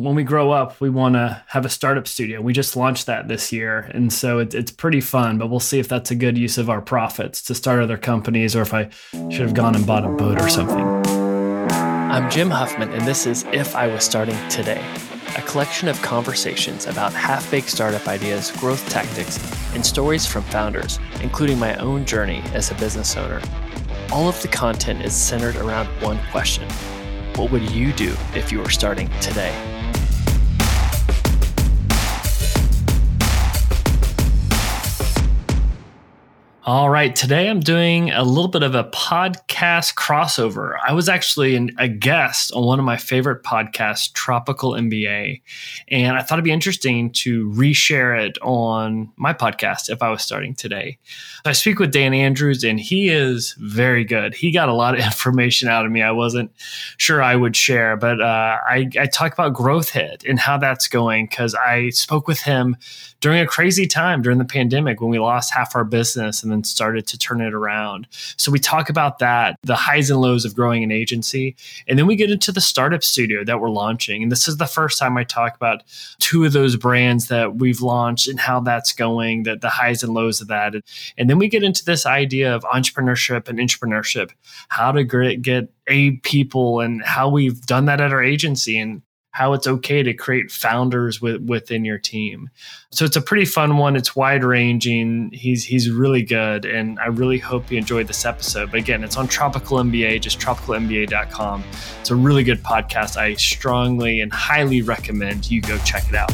when we grow up, we want to have a startup studio. We just launched that this year. And so it, it's pretty fun, but we'll see if that's a good use of our profits to start other companies or if I should have gone and bought a boat or something. I'm Jim Huffman, and this is If I Was Starting Today, a collection of conversations about half baked startup ideas, growth tactics, and stories from founders, including my own journey as a business owner. All of the content is centered around one question What would you do if you were starting today? All right. Today I'm doing a little bit of a podcast crossover. I was actually an, a guest on one of my favorite podcasts, Tropical MBA. And I thought it'd be interesting to reshare it on my podcast if I was starting today. I speak with Dan Andrews, and he is very good. He got a lot of information out of me I wasn't sure I would share, but uh, I, I talk about Growth Hit and how that's going because I spoke with him during a crazy time during the pandemic when we lost half our business and then started to turn it around. So we talk about that, the highs and lows of growing an agency. And then we get into the startup studio that we're launching. And this is the first time I talk about two of those brands that we've launched and how that's going, the, the highs and lows of that. And then we get into this idea of intrapreneurship and entrepreneurship, how to get a people and how we've done that at our agency and how it's okay to create founders with, within your team. So it's a pretty fun one. It's wide ranging. He's he's really good, and I really hope you enjoyed this episode. But again, it's on Tropical MBA, just tropicalmba.com. It's a really good podcast. I strongly and highly recommend you go check it out.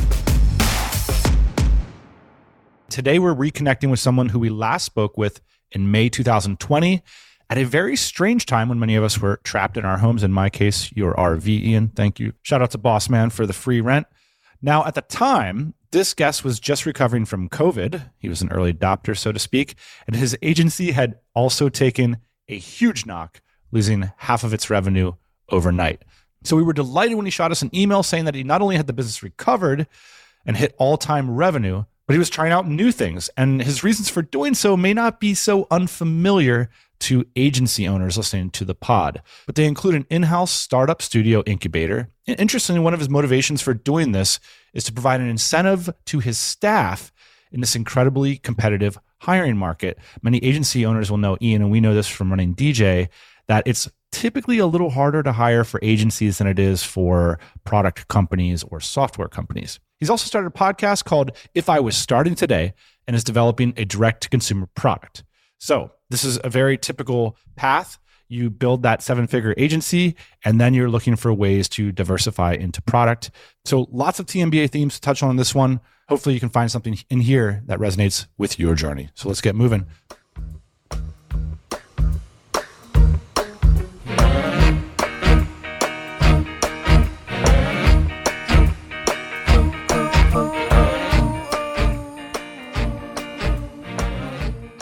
Today, we're reconnecting with someone who we last spoke with in May 2020 at a very strange time when many of us were trapped in our homes. In my case, your RV, Ian. Thank you. Shout out to Boss Man for the free rent. Now, at the time, this guest was just recovering from COVID. He was an early adopter, so to speak, and his agency had also taken a huge knock, losing half of its revenue overnight. So we were delighted when he shot us an email saying that he not only had the business recovered and hit all time revenue, but he was trying out new things. And his reasons for doing so may not be so unfamiliar to agency owners listening to the pod. But they include an in house startup studio incubator. And interestingly, one of his motivations for doing this is to provide an incentive to his staff in this incredibly competitive hiring market. Many agency owners will know, Ian, and we know this from running DJ, that it's typically a little harder to hire for agencies than it is for product companies or software companies. He's also started a podcast called If I Was Starting Today and is developing a direct to consumer product. So, this is a very typical path. You build that seven figure agency, and then you're looking for ways to diversify into product. So, lots of TMBA themes to touch on in this one. Hopefully, you can find something in here that resonates with your journey. So, let's get moving.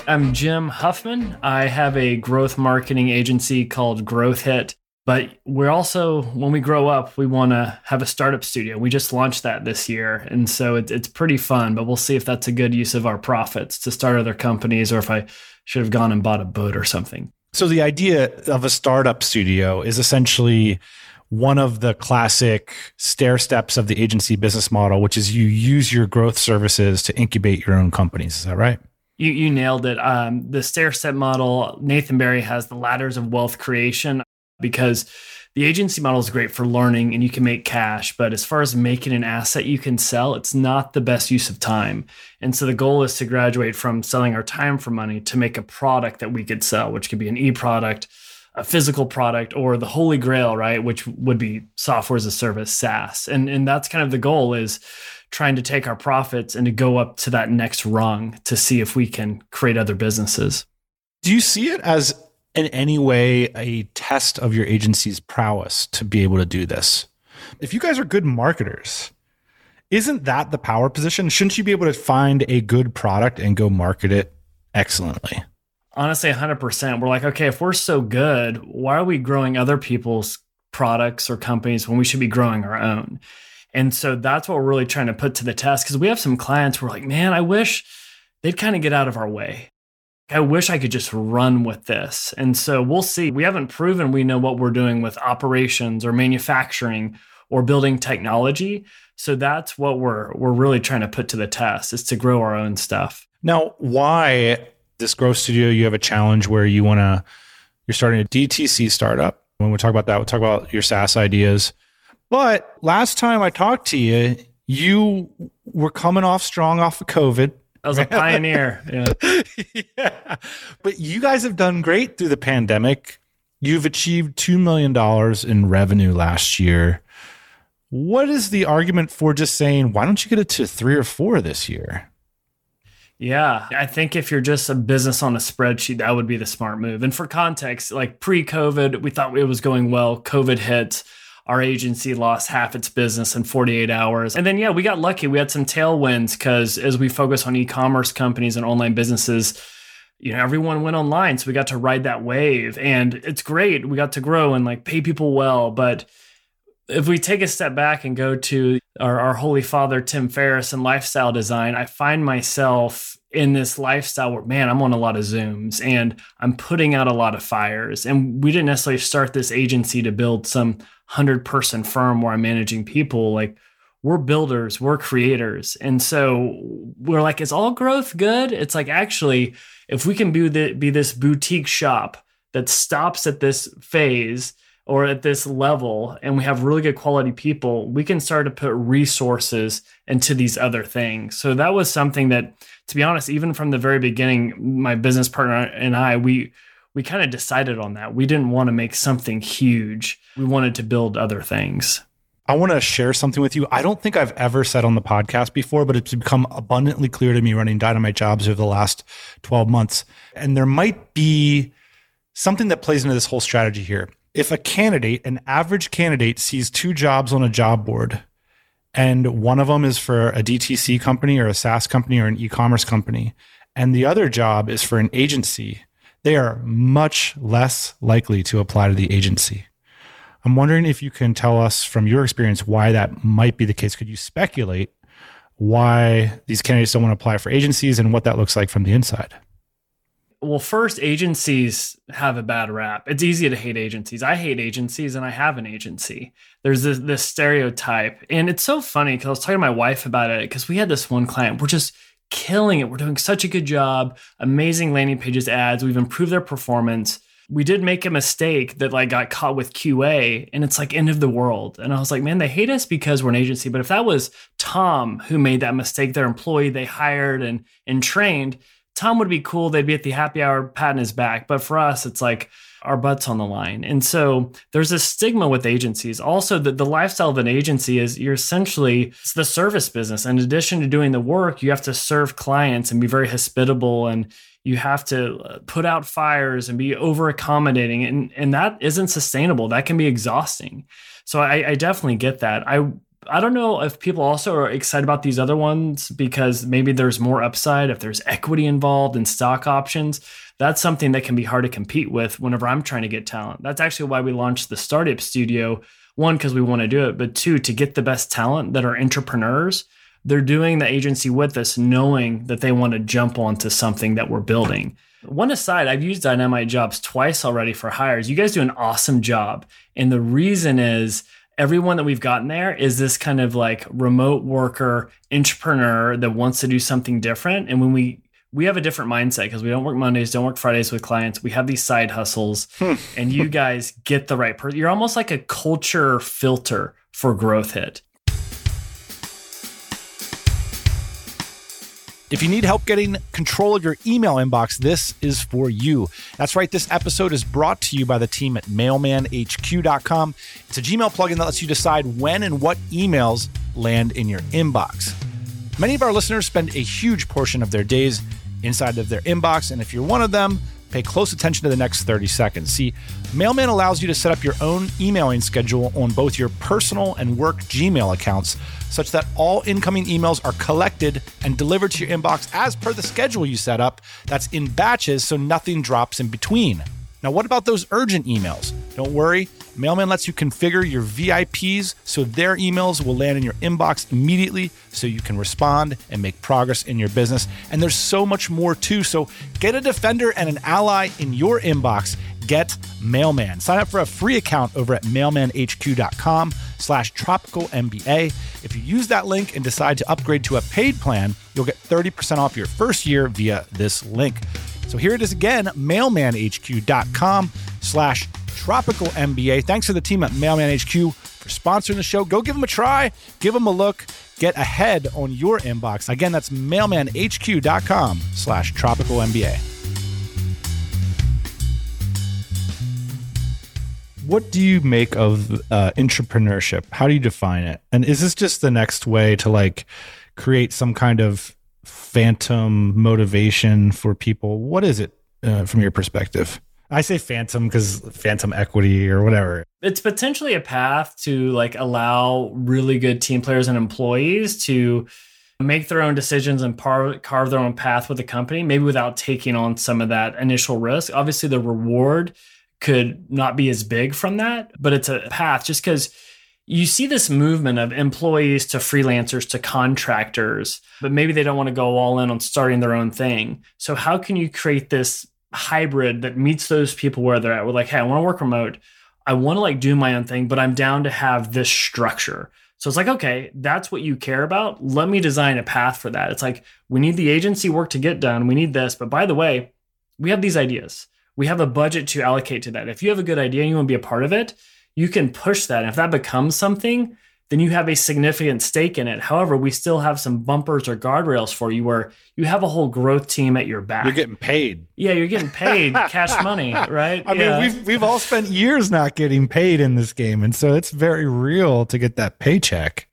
I'm Jim Huffman. I have a growth marketing agency called Growth Hit. But we're also, when we grow up, we want to have a startup studio. We just launched that this year. And so it, it's pretty fun, but we'll see if that's a good use of our profits to start other companies or if I should have gone and bought a boat or something. So the idea of a startup studio is essentially one of the classic stair steps of the agency business model, which is you use your growth services to incubate your own companies. Is that right? You, you nailed it. Um, the stair step model, Nathan Barry has the ladders of wealth creation because the agency model is great for learning and you can make cash. But as far as making an asset you can sell, it's not the best use of time. And so the goal is to graduate from selling our time for money to make a product that we could sell, which could be an e product, a physical product, or the holy grail, right? Which would be software as a service, SaaS. And, and that's kind of the goal is trying to take our profits and to go up to that next rung to see if we can create other businesses. Do you see it as in any way a test of your agency's prowess to be able to do this? If you guys are good marketers, isn't that the power position? Shouldn't you be able to find a good product and go market it excellently? Honestly, 100%. We're like, okay, if we're so good, why are we growing other people's products or companies when we should be growing our own? And so that's what we're really trying to put to the test because we have some clients who are like, man, I wish they'd kind of get out of our way. I wish I could just run with this. And so we'll see. We haven't proven we know what we're doing with operations or manufacturing or building technology. So that's what we're we're really trying to put to the test is to grow our own stuff. Now, why this growth studio? You have a challenge where you want to you're starting a DTC startup. When we talk about that, we'll talk about your SaaS ideas. But last time I talked to you, you were coming off strong off of COVID. I was a pioneer. Yeah. yeah. But you guys have done great through the pandemic. You've achieved $2 million in revenue last year. What is the argument for just saying, why don't you get it to three or four this year? Yeah, I think if you're just a business on a spreadsheet, that would be the smart move. And for context, like pre COVID, we thought it was going well. COVID hit our agency lost half its business in 48 hours. And then, yeah, we got lucky. We had some tailwinds because as we focus on e commerce companies and online businesses, you know, everyone went online. So we got to ride that wave. And it's great. We got to grow and like pay people well. But if we take a step back and go to our, our holy father, Tim Ferriss, and lifestyle design, I find myself in this lifestyle where, man, I'm on a lot of Zooms and I'm putting out a lot of fires. And we didn't necessarily start this agency to build some 100 person firm where I'm managing people. Like, we're builders, we're creators. And so we're like, is all growth good? It's like, actually, if we can be, the, be this boutique shop that stops at this phase or at this level and we have really good quality people, we can start to put resources into these other things. So that was something that, to be honest, even from the very beginning, my business partner and I, we we kind of decided on that. We didn't want to make something huge. We wanted to build other things. I want to share something with you. I don't think I've ever said on the podcast before, but it's become abundantly clear to me running Dynamite Jobs over the last 12 months. And there might be something that plays into this whole strategy here. If a candidate, an average candidate, sees two jobs on a job board, and one of them is for a DTC company or a SaaS company or an e commerce company, and the other job is for an agency, they are much less likely to apply to the agency. I'm wondering if you can tell us from your experience why that might be the case. Could you speculate why these candidates don't want to apply for agencies and what that looks like from the inside? Well, first, agencies have a bad rap. It's easy to hate agencies. I hate agencies and I have an agency. There's this, this stereotype. And it's so funny because I was talking to my wife about it because we had this one client. We're just killing it. We're doing such a good job. Amazing landing pages, ads. We've improved their performance. We did make a mistake that like got caught with QA and it's like end of the world. And I was like, man, they hate us because we're an agency. But if that was Tom who made that mistake, their employee they hired and and trained, Tom would be cool. They'd be at the happy hour patting his back. But for us, it's like our butts on the line. And so there's a stigma with agencies. Also, the, the lifestyle of an agency is you're essentially it's the service business. In addition to doing the work, you have to serve clients and be very hospitable and you have to uh, put out fires and be over accommodating and, and that isn't sustainable that can be exhausting so I, I definitely get that i I don't know if people also are excited about these other ones because maybe there's more upside if there's equity involved and stock options that's something that can be hard to compete with whenever I'm trying to get talent. That's actually why we launched the startup studio. One, because we want to do it, but two, to get the best talent that are entrepreneurs. They're doing the agency with us, knowing that they want to jump onto something that we're building. One aside, I've used Dynamite Jobs twice already for hires. You guys do an awesome job. And the reason is everyone that we've gotten there is this kind of like remote worker entrepreneur that wants to do something different. And when we we have a different mindset because we don't work Mondays, don't work Fridays with clients. We have these side hustles, hmm. and you guys get the right person. You're almost like a culture filter for Growth Hit. If you need help getting control of your email inbox, this is for you. That's right, this episode is brought to you by the team at mailmanhq.com. It's a Gmail plugin that lets you decide when and what emails land in your inbox. Many of our listeners spend a huge portion of their days inside of their inbox. And if you're one of them, pay close attention to the next 30 seconds. See, Mailman allows you to set up your own emailing schedule on both your personal and work Gmail accounts, such that all incoming emails are collected and delivered to your inbox as per the schedule you set up. That's in batches, so nothing drops in between. Now, what about those urgent emails? Don't worry. Mailman lets you configure your VIPs so their emails will land in your inbox immediately so you can respond and make progress in your business. And there's so much more too. So get a defender and an ally in your inbox. Get Mailman. Sign up for a free account over at mailmanhq.com slash tropical MBA. If you use that link and decide to upgrade to a paid plan, you'll get 30% off your first year via this link. So here it is again, mailmanhq.com slash tropical MBA. Thanks to the team at Mailman HQ for sponsoring the show. Go give them a try, give them a look, get ahead on your inbox. Again, that's mailmanhq.com slash tropical MBA. What do you make of uh, intrapreneurship? How do you define it? And is this just the next way to like create some kind of phantom motivation for people? What is it uh, from your perspective? I say phantom because phantom equity or whatever. It's potentially a path to like allow really good team players and employees to make their own decisions and par- carve their own path with the company, maybe without taking on some of that initial risk. Obviously, the reward could not be as big from that, but it's a path just because you see this movement of employees to freelancers to contractors, but maybe they don't want to go all in on starting their own thing. So, how can you create this hybrid that meets those people where they're at? We're like, hey, I want to work remote. I want to like do my own thing, but I'm down to have this structure. So it's like, okay, that's what you care about. Let me design a path for that. It's like, we need the agency work to get done. We need this. But by the way, we have these ideas we have a budget to allocate to that. If you have a good idea and you want to be a part of it, you can push that. And if that becomes something, then you have a significant stake in it. However, we still have some bumpers or guardrails for you where you have a whole growth team at your back. You're getting paid. Yeah, you're getting paid cash money, right? I yeah. mean, we've we've all spent years not getting paid in this game, and so it's very real to get that paycheck.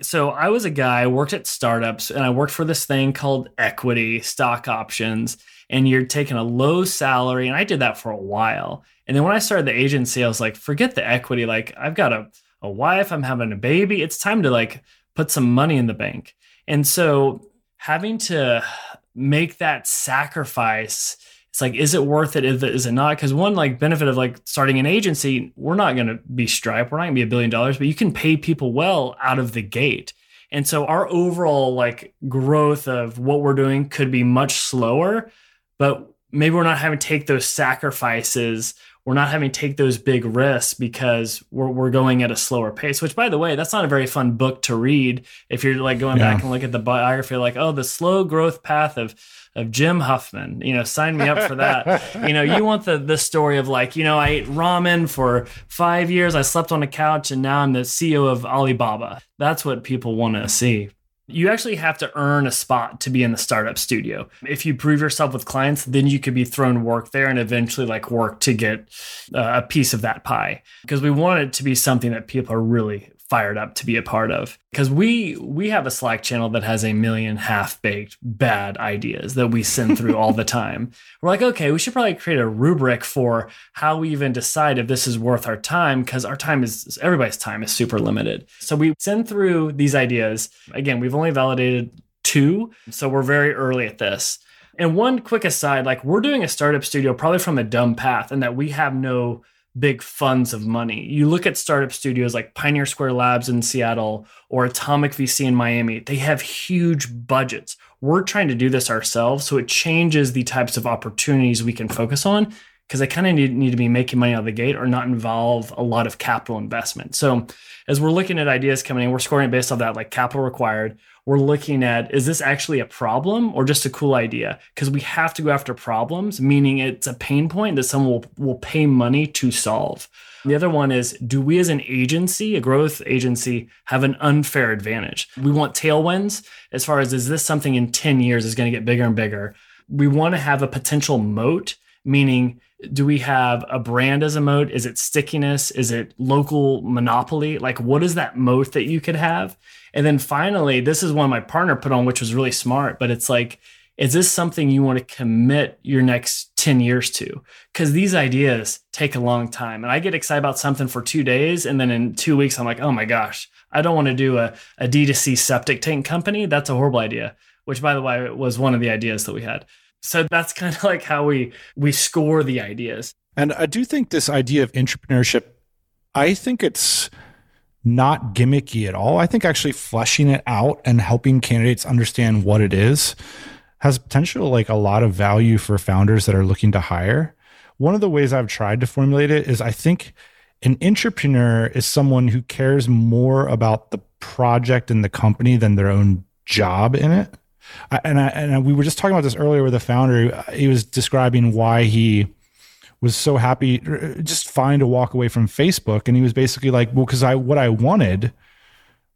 So I was a guy, I worked at startups, and I worked for this thing called equity, stock options and you're taking a low salary. And I did that for a while. And then when I started the agency, I was like, forget the equity. Like, I've got a, a wife, I'm having a baby. It's time to like put some money in the bank. And so having to make that sacrifice, it's like, is it worth it? Is it, not? Because one like benefit of like starting an agency, we're not going to be Stripe, we're not going to be a billion dollars, but you can pay people well out of the gate. And so our overall like growth of what we're doing could be much slower, but maybe we're not having to take those sacrifices we're not having to take those big risks because we're, we're going at a slower pace which by the way that's not a very fun book to read if you're like going yeah. back and look at the biography like oh the slow growth path of of Jim Huffman. You know, sign me up for that. you know, you want the the story of like, you know, I ate ramen for five years, I slept on a couch, and now I'm the CEO of Alibaba. That's what people want to see you actually have to earn a spot to be in the startup studio. If you prove yourself with clients, then you could be thrown work there and eventually like work to get uh, a piece of that pie. Because we want it to be something that people are really fired up to be a part of. Because we we have a slack channel that has a million half-baked bad ideas that we send through all the time. We're like okay we should probably create a rubric for how we even decide if this is worth our time because our time is everybody's time is super limited. So we send through these ideas. Again we've only validated two so we're very early at this. And one quick aside like we're doing a startup studio probably from a dumb path and that we have no big funds of money. You look at startup studios like Pioneer Square Labs in Seattle or Atomic VC in Miami, they have huge budgets. We're trying to do this ourselves. So it changes the types of opportunities we can focus on because they kind of need, need to be making money out of the gate or not involve a lot of capital investment. So as we're looking at ideas coming in, we're scoring based off that like capital required we're looking at is this actually a problem or just a cool idea? Because we have to go after problems, meaning it's a pain point that someone will, will pay money to solve. The other one is do we as an agency, a growth agency, have an unfair advantage? We want tailwinds as far as is this something in 10 years is going to get bigger and bigger? We want to have a potential moat, meaning do we have a brand as a moat? Is it stickiness? Is it local monopoly? Like, what is that moat that you could have? And then finally, this is one my partner put on, which was really smart, but it's like, is this something you want to commit your next 10 years to? Because these ideas take a long time. And I get excited about something for two days. And then in two weeks, I'm like, oh my gosh, I don't want to do a, a D2C septic tank company. That's a horrible idea, which by the way, was one of the ideas that we had. So that's kind of like how we we score the ideas. And I do think this idea of intrapreneurship I think it's not gimmicky at all. I think actually fleshing it out and helping candidates understand what it is has potential like a lot of value for founders that are looking to hire. One of the ways I've tried to formulate it is I think an intrapreneur is someone who cares more about the project and the company than their own job in it. I, and I, and we were just talking about this earlier with the founder. He was describing why he was so happy uh, just fine to walk away from Facebook and he was basically like well cuz I what I wanted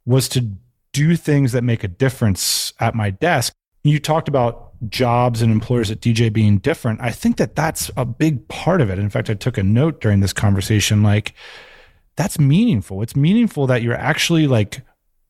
was to do things that make a difference at my desk. You talked about jobs and employers at DJ being different. I think that that's a big part of it. In fact, I took a note during this conversation like that's meaningful. It's meaningful that you're actually like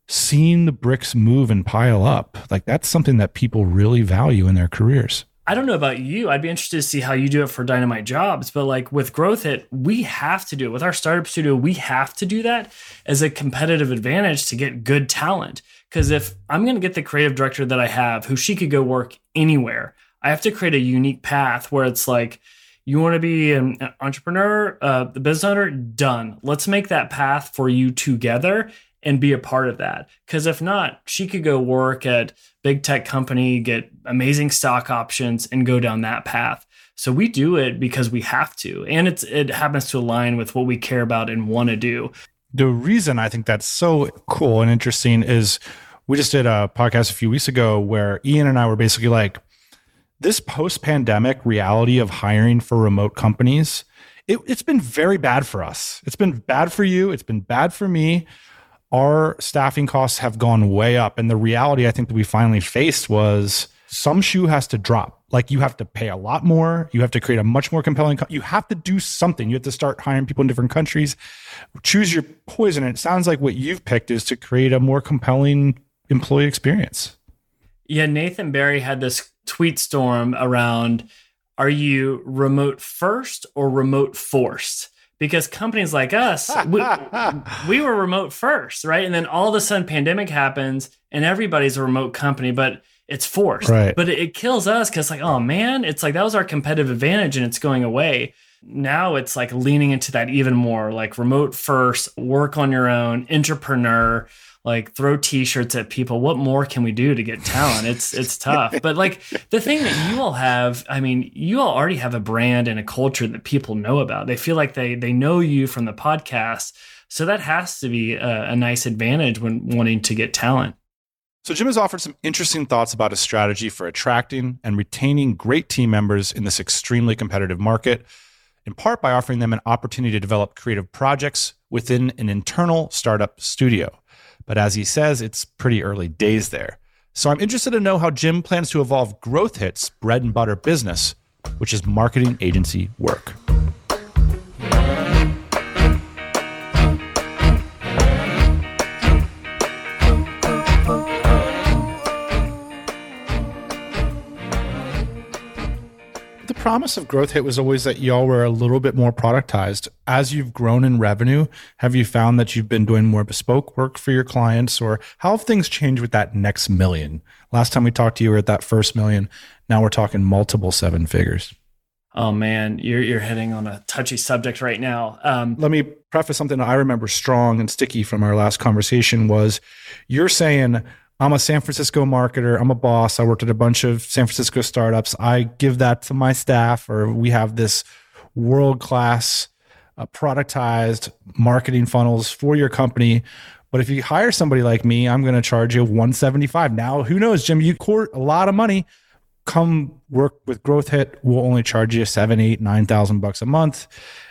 seeing the bricks move and pile up. Like that's something that people really value in their careers. I don't know about you. I'd be interested to see how you do it for Dynamite Jobs, but like with Growth Hit, we have to do it. With our startup studio, we have to do that as a competitive advantage to get good talent. Because if I'm going to get the creative director that I have, who she could go work anywhere, I have to create a unique path where it's like, you want to be an entrepreneur, uh, the business owner, done. Let's make that path for you together and be a part of that. Because if not, she could go work at big tech company, get amazing stock options, and go down that path. So we do it because we have to, and it's it happens to align with what we care about and want to do. The reason I think that's so cool and interesting is we just did a podcast a few weeks ago where Ian and I were basically like, this post pandemic reality of hiring for remote companies, it, it's been very bad for us. It's been bad for you. It's been bad for me our staffing costs have gone way up. And the reality I think that we finally faced was some shoe has to drop. Like you have to pay a lot more. You have to create a much more compelling. Co- you have to do something. You have to start hiring people in different countries. Choose your poison. And it sounds like what you've picked is to create a more compelling employee experience. Yeah, Nathan Barry had this tweet storm around: Are you remote first or remote forced? Because companies like us we, we, were remote first right? And then all of a sudden pandemic happens and everybody's a remote company but it's forced. Right. but it, it kills us because like oh man it's like that was our competitive advantage and it's going away. Now it's like leaning into that even more like remote first work on your own entrepreneur like throw t-shirts at people. What more can we do to get talent? It's it's tough. But like the thing that you all have i mean you all already have a brand and a culture that people know about. They feel like they they know you from the podcast. So that has to be a, a nice advantage when wanting to get talent. So jim has offered some interesting thoughts about a strategy for attracting and retaining great team members in this extremely competitive market in part by offering them an opportunity to develop creative projects within an internal startup studio but as he says, it's pretty early days there. So I'm interested to know how Jim plans to evolve Growth Hit's bread and butter business, which is marketing agency work. Promise of Growth Hit was always that y'all were a little bit more productized. As you've grown in revenue, have you found that you've been doing more bespoke work for your clients, or how have things changed with that next million? Last time we talked to you, we were at that first million. Now we're talking multiple seven figures. Oh man, you're you're hitting on a touchy subject right now. Um, Let me preface something I remember strong and sticky from our last conversation was you're saying I'm a San Francisco marketer. I'm a boss. I worked at a bunch of San Francisco startups. I give that to my staff, or we have this world class uh, productized marketing funnels for your company. But if you hire somebody like me, I'm going to charge you 175. Now, who knows, Jim? You court a lot of money. Come work with Growth Hit. We'll only charge you seven, eight, nine thousand bucks a month,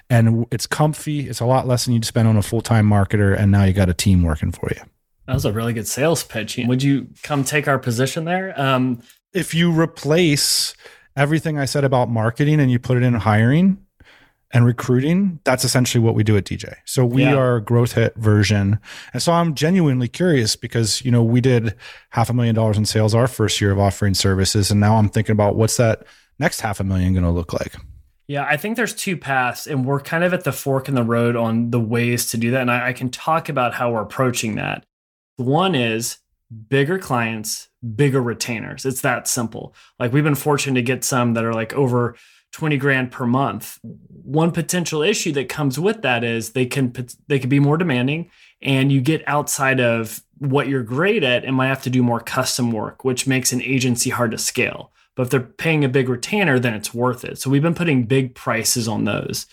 and it's comfy. It's a lot less than you'd spend on a full time marketer, and now you got a team working for you. That was a really good sales pitch. Would you come take our position there? Um, if you replace everything I said about marketing and you put it in hiring and recruiting, that's essentially what we do at DJ. So we yeah. are a growth hit version. And so I'm genuinely curious because, you know, we did half a million dollars in sales our first year of offering services. And now I'm thinking about what's that next half a million going to look like? Yeah, I think there's two paths, and we're kind of at the fork in the road on the ways to do that. And I, I can talk about how we're approaching that. One is bigger clients, bigger retainers. It's that simple. Like we've been fortunate to get some that are like over 20 grand per month. One potential issue that comes with that is they can they can be more demanding and you get outside of what you're great at and might have to do more custom work, which makes an agency hard to scale. But if they're paying a big retainer, then it's worth it. So we've been putting big prices on those.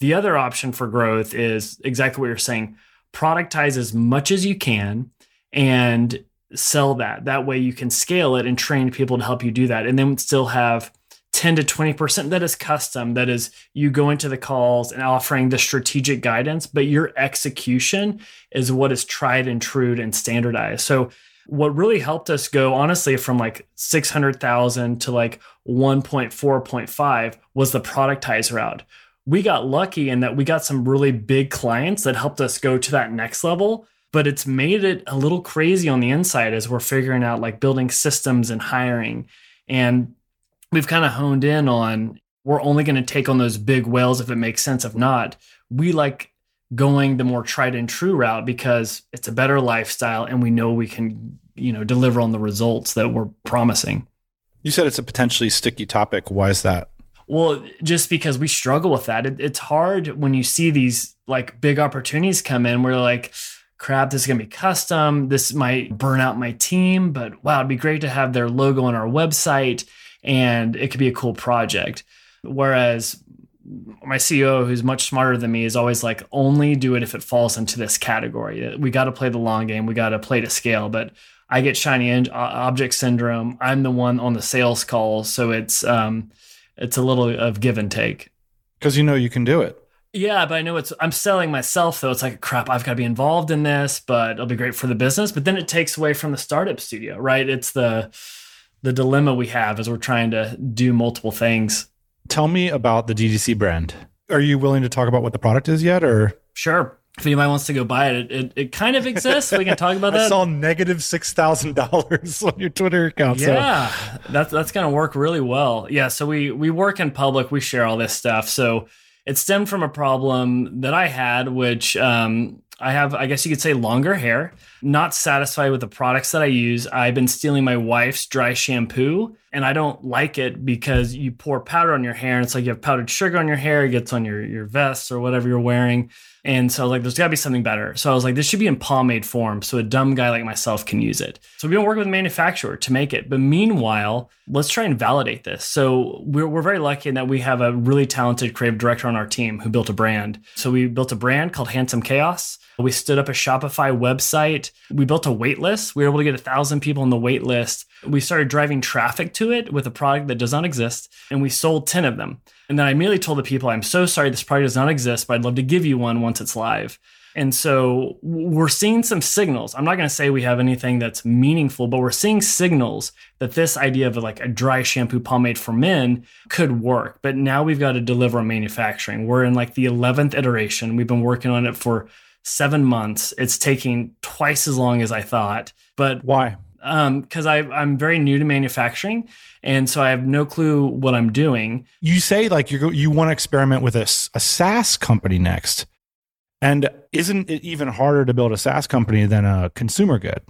The other option for growth is exactly what you're saying productize as much as you can and sell that. That way you can scale it and train people to help you do that. And then still have 10 to 20% that is custom, that is you go into the calls and offering the strategic guidance, but your execution is what is tried and true and standardized. So what really helped us go honestly from like 600,000 to like 1.4.5 was the productize route. We got lucky in that we got some really big clients that helped us go to that next level but it's made it a little crazy on the inside as we're figuring out like building systems and hiring. And we've kind of honed in on we're only going to take on those big whales if it makes sense. If not, we like going the more tried and true route because it's a better lifestyle and we know we can, you know, deliver on the results that we're promising. You said it's a potentially sticky topic. Why is that? Well, just because we struggle with that. It, it's hard when you see these like big opportunities come in where like, crap, this is going to be custom. This might burn out my team, but wow, it'd be great to have their logo on our website and it could be a cool project. Whereas my CEO, who's much smarter than me, is always like, only do it if it falls into this category. We got to play the long game. We got to play to scale. But I get shiny object syndrome. I'm the one on the sales calls, so it's um, it's a little of give and take. Because you know you can do it. Yeah, but I know it's I'm selling myself though. It's like crap, I've got to be involved in this, but it'll be great for the business. But then it takes away from the startup studio, right? It's the the dilemma we have as we're trying to do multiple things. Tell me about the DTC brand. Are you willing to talk about what the product is yet or Sure. If anybody wants to go buy it, it, it, it kind of exists. We can talk about that. I saw negative six thousand dollars on your Twitter account. Yeah, so. that's that's gonna work really well. Yeah, so we we work in public. We share all this stuff. So it stemmed from a problem that I had, which um, I have, I guess you could say, longer hair. Not satisfied with the products that I use. I've been stealing my wife's dry shampoo, and I don't like it because you pour powder on your hair, and it's like you have powdered sugar on your hair. It gets on your your vest or whatever you're wearing. And so like there's got to be something better. So I was like this should be in pomade form so a dumb guy like myself can use it. So we've been working with a manufacturer to make it. But meanwhile, let's try and validate this. So we're we're very lucky in that we have a really talented creative director on our team who built a brand. So we built a brand called Handsome Chaos. We stood up a Shopify website. We built a wait list. We were able to get a thousand people on the wait list. We started driving traffic to it with a product that does not exist, and we sold 10 of them. And then I immediately told the people, I'm so sorry this product does not exist, but I'd love to give you one once it's live. And so we're seeing some signals. I'm not going to say we have anything that's meaningful, but we're seeing signals that this idea of like a dry shampoo pomade for men could work. But now we've got to deliver on manufacturing. We're in like the 11th iteration. We've been working on it for seven months. It's taking twice as long as I thought. But why? because um, I'm very new to manufacturing, and so I have no clue what I'm doing. You say like you you want to experiment with a, a SaaS company next, and isn't it even harder to build a SaaS company than a consumer good?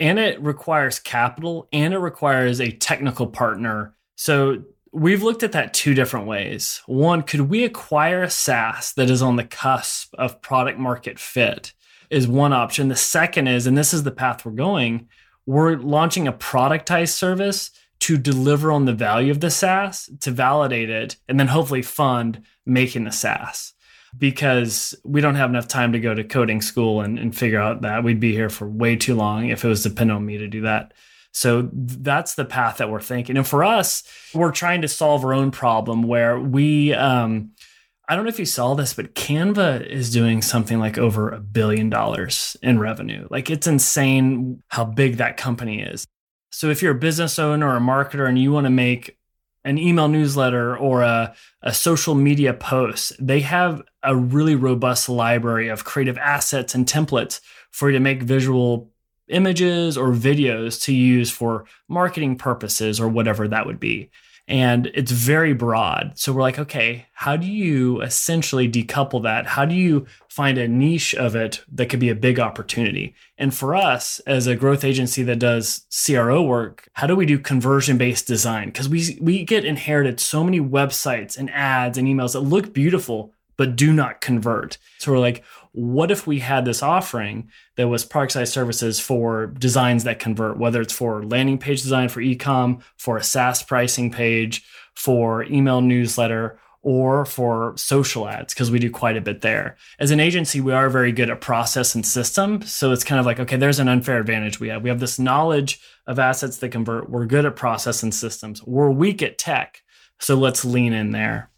And it requires capital, and it requires a technical partner. So we've looked at that two different ways. One, could we acquire a SaaS that is on the cusp of product market fit? Is one option. The second is, and this is the path we're going we're launching a productized service to deliver on the value of the SaaS, to validate it, and then hopefully fund making the SaaS. Because we don't have enough time to go to coding school and, and figure out that. We'd be here for way too long if it was dependent on me to do that. So that's the path that we're thinking. And for us, we're trying to solve our own problem where we, um, I don't know if you saw this, but Canva is doing something like over a billion dollars in revenue. Like it's insane how big that company is. So if you're a business owner or a marketer and you want to make an email newsletter or a, a social media post, they have a really robust library of creative assets and templates for you to make visual images or videos to use for marketing purposes or whatever that would be and it's very broad. So we're like, okay, how do you essentially decouple that? How do you find a niche of it that could be a big opportunity. And for us, as a growth agency that does CRO work, how do we do conversion based design? Because we, we get inherited so many websites and ads and emails that look beautiful, but do not convert. So we're like, what if we had this offering that was productized services for designs that convert, whether it's for landing page design for ecom, for a SaaS pricing page, for email newsletter, or for social ads because we do quite a bit there. As an agency, we are very good at process and system. So it's kind of like, okay, there's an unfair advantage we have. We have this knowledge of assets that convert. We're good at process and systems. We're weak at tech. So let's lean in there.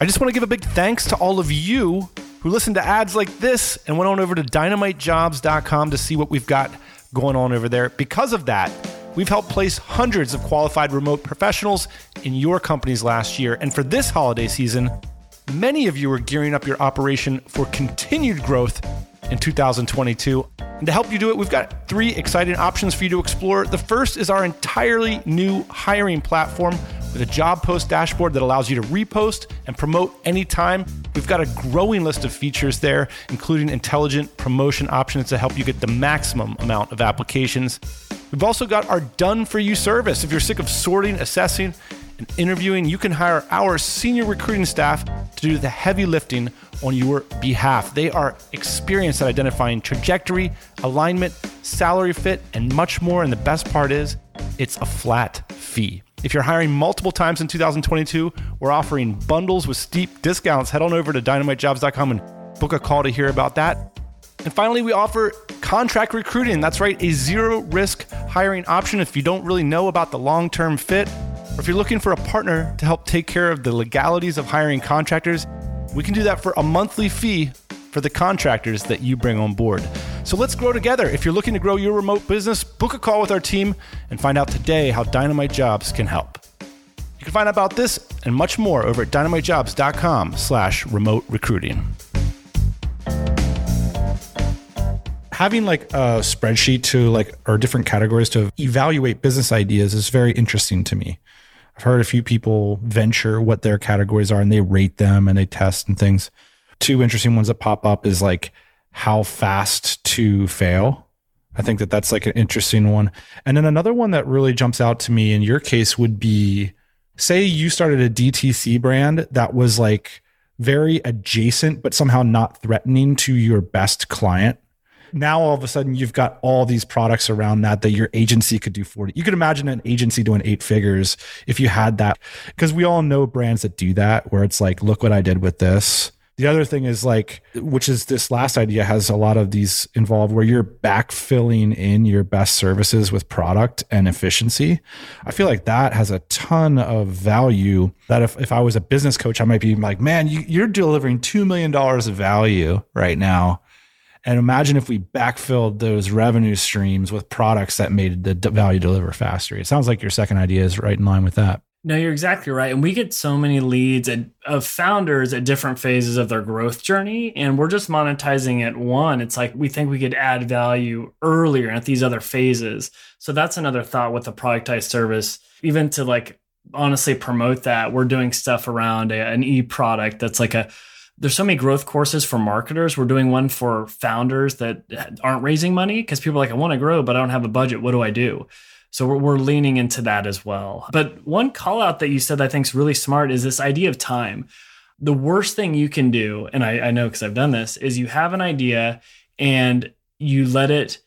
I just want to give a big thanks to all of you who listened to ads like this and went on over to dynamitejobs.com to see what we've got going on over there. Because of that, We've helped place hundreds of qualified remote professionals in your companies last year. And for this holiday season, many of you are gearing up your operation for continued growth in 2022. And to help you do it, we've got three exciting options for you to explore. The first is our entirely new hiring platform with a job post dashboard that allows you to repost and promote anytime. We've got a growing list of features there, including intelligent promotion options to help you get the maximum amount of applications. We've also got our done for you service. If you're sick of sorting, assessing, and interviewing, you can hire our senior recruiting staff to do the heavy lifting on your behalf. They are experienced at identifying trajectory, alignment, salary fit, and much more. And the best part is, it's a flat fee. If you're hiring multiple times in 2022, we're offering bundles with steep discounts. Head on over to dynamitejobs.com and book a call to hear about that. And finally, we offer contract recruiting. That's right, a zero risk hiring option if you don't really know about the long term fit, or if you're looking for a partner to help take care of the legalities of hiring contractors. We can do that for a monthly fee for the contractors that you bring on board. So let's grow together. If you're looking to grow your remote business, book a call with our team and find out today how Dynamite Jobs can help. You can find out about this and much more over at dynamitejobs.com slash remote recruiting. Having like a spreadsheet to like or different categories to evaluate business ideas is very interesting to me. I've heard a few people venture what their categories are and they rate them and they test and things. Two interesting ones that pop up is like how fast to fail. I think that that's like an interesting one. And then another one that really jumps out to me in your case would be say you started a DTC brand that was like very adjacent, but somehow not threatening to your best client. Now all of a sudden you've got all these products around that that your agency could do for you. You could imagine an agency doing eight figures if you had that. Because we all know brands that do that where it's like, look what I did with this. The other thing is like, which is this last idea has a lot of these involved where you're backfilling in your best services with product and efficiency. I feel like that has a ton of value that if, if I was a business coach, I might be like, man, you, you're delivering $2 million of value right now. And imagine if we backfilled those revenue streams with products that made the value deliver faster. It sounds like your second idea is right in line with that. No, you're exactly right. And we get so many leads at, of founders at different phases of their growth journey. And we're just monetizing at one. It's like we think we could add value earlier at these other phases. So that's another thought with the productized service, even to like honestly promote that. We're doing stuff around a, an e product that's like a, there's so many growth courses for marketers. We're doing one for founders that aren't raising money because people are like, I want to grow, but I don't have a budget. What do I do? So we're, we're leaning into that as well. But one call out that you said I think is really smart is this idea of time. The worst thing you can do, and I, I know because I've done this, is you have an idea and you let it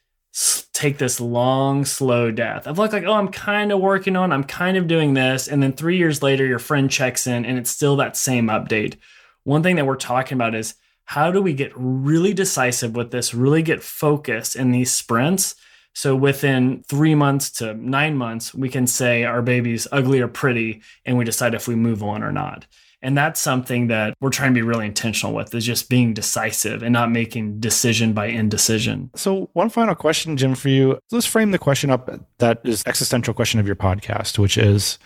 take this long, slow death of like, like, oh, I'm kind of working on, I'm kind of doing this. And then three years later, your friend checks in and it's still that same update. One thing that we're talking about is how do we get really decisive with this, really get focused in these sprints so within three months to nine months, we can say our baby's ugly or pretty, and we decide if we move on or not. And that's something that we're trying to be really intentional with is just being decisive and not making decision by indecision. So one final question, Jim, for you. Let's frame the question up that is existential question of your podcast, which is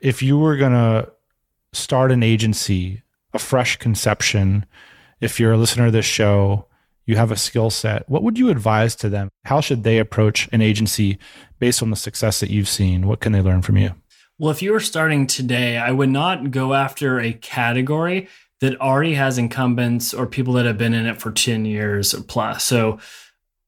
if you were going to start an agency, a fresh conception, if you're a listener to this show, you have a skill set. What would you advise to them? How should they approach an agency based on the success that you've seen? What can they learn from you? Well, if you were starting today, I would not go after a category that already has incumbents or people that have been in it for 10 years or plus. So,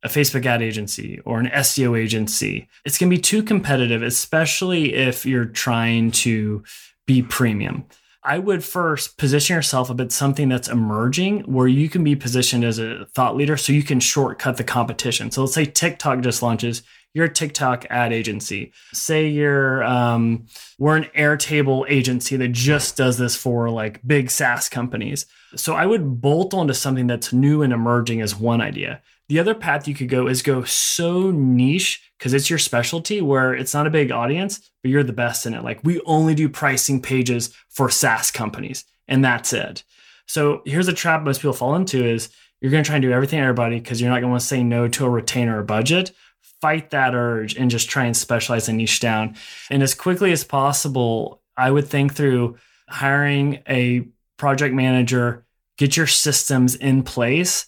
a Facebook ad agency or an SEO agency, it's going to be too competitive, especially if you're trying to be premium. I would first position yourself a bit something that's emerging where you can be positioned as a thought leader so you can shortcut the competition. So let's say TikTok just launches, you're a TikTok ad agency. Say you're um, we're an Airtable agency that just does this for like big SaaS companies. So I would bolt onto something that's new and emerging as one idea. The other path you could go is go so niche because it's your specialty where it's not a big audience, but you're the best in it. Like we only do pricing pages for SaaS companies, and that's it. So here's a trap most people fall into is you're going to try and do everything everybody because you're not going to want to say no to a retainer or budget fight that urge and just try and specialize and niche down. And as quickly as possible, I would think through hiring a project manager, get your systems in place,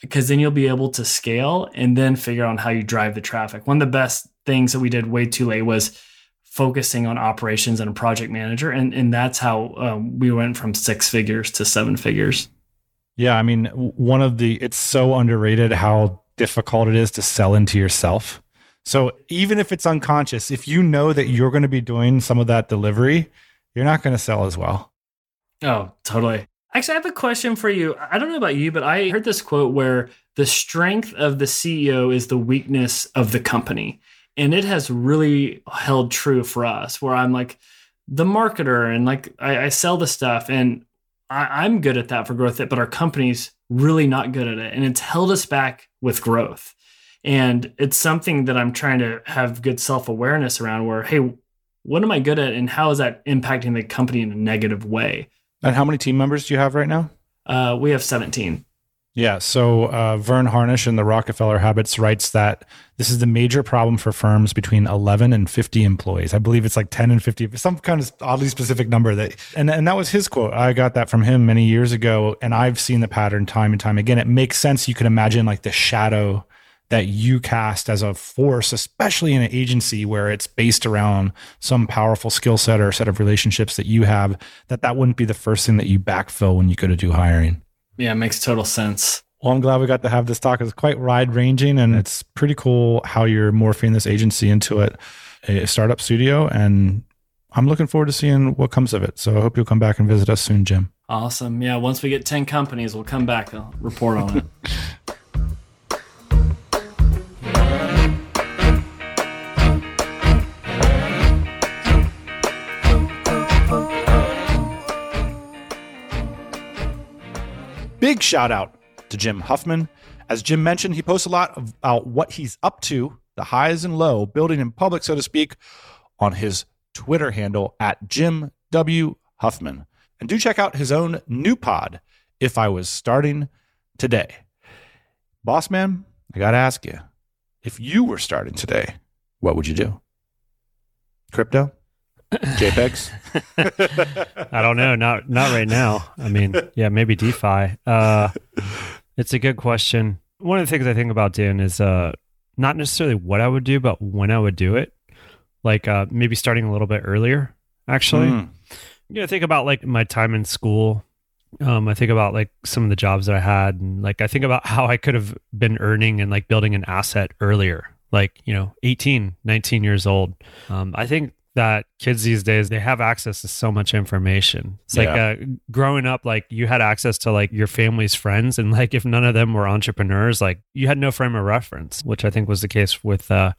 because then you'll be able to scale and then figure out how you drive the traffic. One of the best things that we did way too late was focusing on operations and a project manager. And, and that's how um, we went from six figures to seven figures. Yeah. I mean, one of the, it's so underrated how difficult it is to sell into yourself. So even if it's unconscious, if you know that you're going to be doing some of that delivery, you're not going to sell as well. Oh, totally. Actually, I have a question for you. I don't know about you, but I heard this quote where the strength of the CEO is the weakness of the company. And it has really held true for us, where I'm like the marketer and like I, I sell the stuff and I, I'm good at that for growth, but our company's really not good at it. And it's held us back with growth. And it's something that I'm trying to have good self awareness around where, hey, what am I good at and how is that impacting the company in a negative way? And how many team members do you have right now? Uh, we have 17. Yeah. So uh, Verne Harnish in the Rockefeller Habits writes that this is the major problem for firms between 11 and 50 employees. I believe it's like 10 and 50, some kind of oddly specific number that, and, and that was his quote. I got that from him many years ago. And I've seen the pattern time and time again. It makes sense. You can imagine like the shadow that you cast as a force, especially in an agency where it's based around some powerful skill set or set of relationships that you have, that that wouldn't be the first thing that you backfill when you go to do hiring. Yeah, it makes total sense. Well, I'm glad we got to have this talk. It's quite wide ranging and it's pretty cool how you're morphing this agency into it, a startup studio. And I'm looking forward to seeing what comes of it. So I hope you'll come back and visit us soon, Jim. Awesome. Yeah, once we get 10 companies, we'll come back. I'll report on it. Big shout out to Jim Huffman. As Jim mentioned, he posts a lot about what he's up to, the highs and low, building in public, so to speak, on his Twitter handle at Jim W. Huffman. And do check out his own new pod, If I Was Starting Today. Boss man, I got to ask you if you were starting today, what would you do? Crypto? JPEGs? I don't know. Not not right now. I mean, yeah, maybe DeFi. Uh, it's a good question. One of the things I think about doing is uh, not necessarily what I would do, but when I would do it. Like uh, maybe starting a little bit earlier. Actually, mm. you know, think about like my time in school. Um, I think about like some of the jobs that I had, and like I think about how I could have been earning and like building an asset earlier like you know 18 19 years old um, i think that kids these days they have access to so much information. It's like uh, growing up like you had access to like your family's friends and like if none of them were entrepreneurs like you had no frame of reference which i think was the case with uh,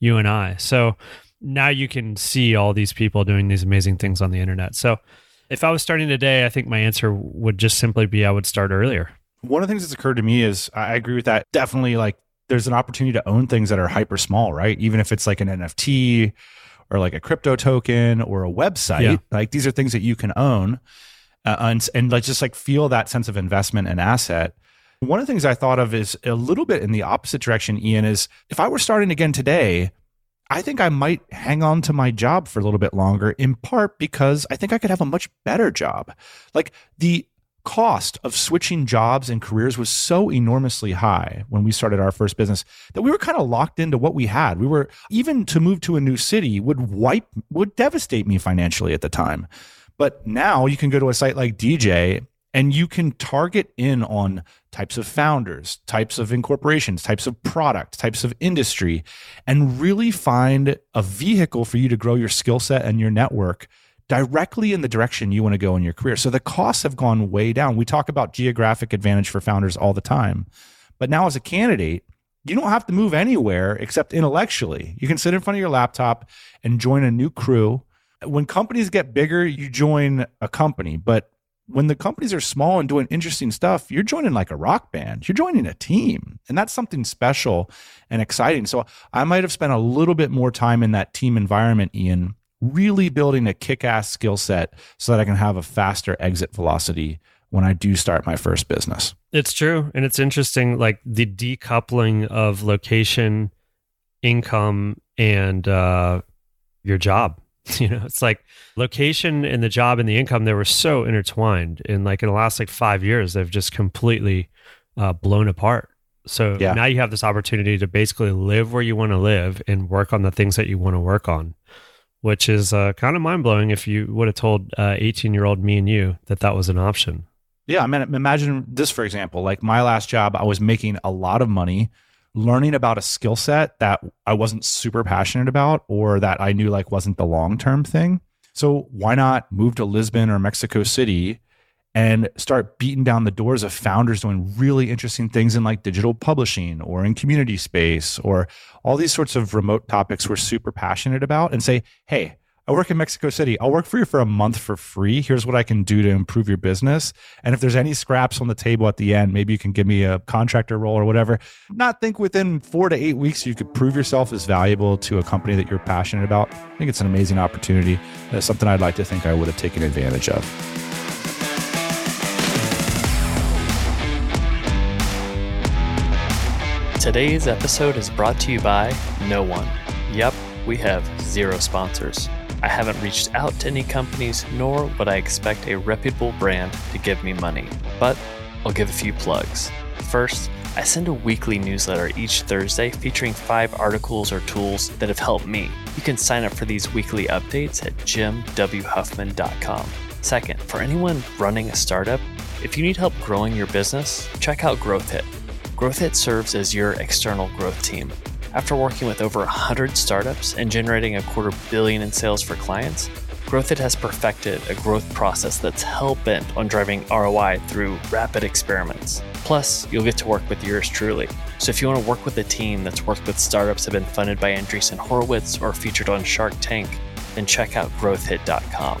you and i. So now you can see all these people doing these amazing things on the internet. So if i was starting today i think my answer would just simply be i would start earlier. One of the things that's occurred to me is i agree with that. Definitely like there's an opportunity to own things that are hyper small right? Even if it's like an nft or like a crypto token or a website. Yeah. Like these are things that you can own uh, and, and like just like feel that sense of investment and asset. One of the things I thought of is a little bit in the opposite direction, Ian, is if I were starting again today, I think I might hang on to my job for a little bit longer, in part because I think I could have a much better job. Like the cost of switching jobs and careers was so enormously high when we started our first business that we were kind of locked into what we had. We were even to move to a new city would wipe would devastate me financially at the time. But now you can go to a site like DJ and you can target in on types of founders, types of incorporations, types of product, types of industry and really find a vehicle for you to grow your skill set and your network directly in the direction you want to go in your career. So the costs have gone way down. We talk about geographic advantage for founders all the time. But now as a candidate, you don't have to move anywhere except intellectually. You can sit in front of your laptop and join a new crew. When companies get bigger, you join a company, but when the companies are small and doing interesting stuff, you're joining like a rock band. You're joining a team, and that's something special and exciting. So I might have spent a little bit more time in that team environment, Ian, really building a kick ass skill set so that I can have a faster exit velocity when I do start my first business. It's true. And it's interesting, like the decoupling of location, income, and uh, your job. You know, it's like location and the job and the income, they were so intertwined. And like in the last like five years, they've just completely uh, blown apart. So yeah. now you have this opportunity to basically live where you want to live and work on the things that you want to work on which is uh, kind of mind blowing if you would have told 18 uh, year old me and you that that was an option. Yeah. I mean, imagine this, for example, like my last job, I was making a lot of money learning about a skill set that I wasn't super passionate about or that I knew like wasn't the long term thing. So why not move to Lisbon or Mexico City and start beating down the doors of founders doing really interesting things in like digital publishing or in community space or all these sorts of remote topics we're super passionate about and say, hey, I work in Mexico City. I'll work for you for a month for free. Here's what I can do to improve your business. And if there's any scraps on the table at the end, maybe you can give me a contractor role or whatever. Not think within four to eight weeks you could prove yourself as valuable to a company that you're passionate about. I think it's an amazing opportunity. It's something I'd like to think I would have taken advantage of. Today's episode is brought to you by no one. Yep, we have zero sponsors. I haven't reached out to any companies, nor would I expect a reputable brand to give me money. But I'll give a few plugs. First, I send a weekly newsletter each Thursday featuring five articles or tools that have helped me. You can sign up for these weekly updates at jimwhuffman.com. Second, for anyone running a startup, if you need help growing your business, check out GrowthHit. GrowthHit serves as your external growth team. After working with over 100 startups and generating a quarter billion in sales for clients, GrowthHit has perfected a growth process that's hell bent on driving ROI through rapid experiments. Plus, you'll get to work with yours truly. So if you want to work with a team that's worked with startups that have been funded by Andreessen Horowitz or featured on Shark Tank, then check out growthhit.com.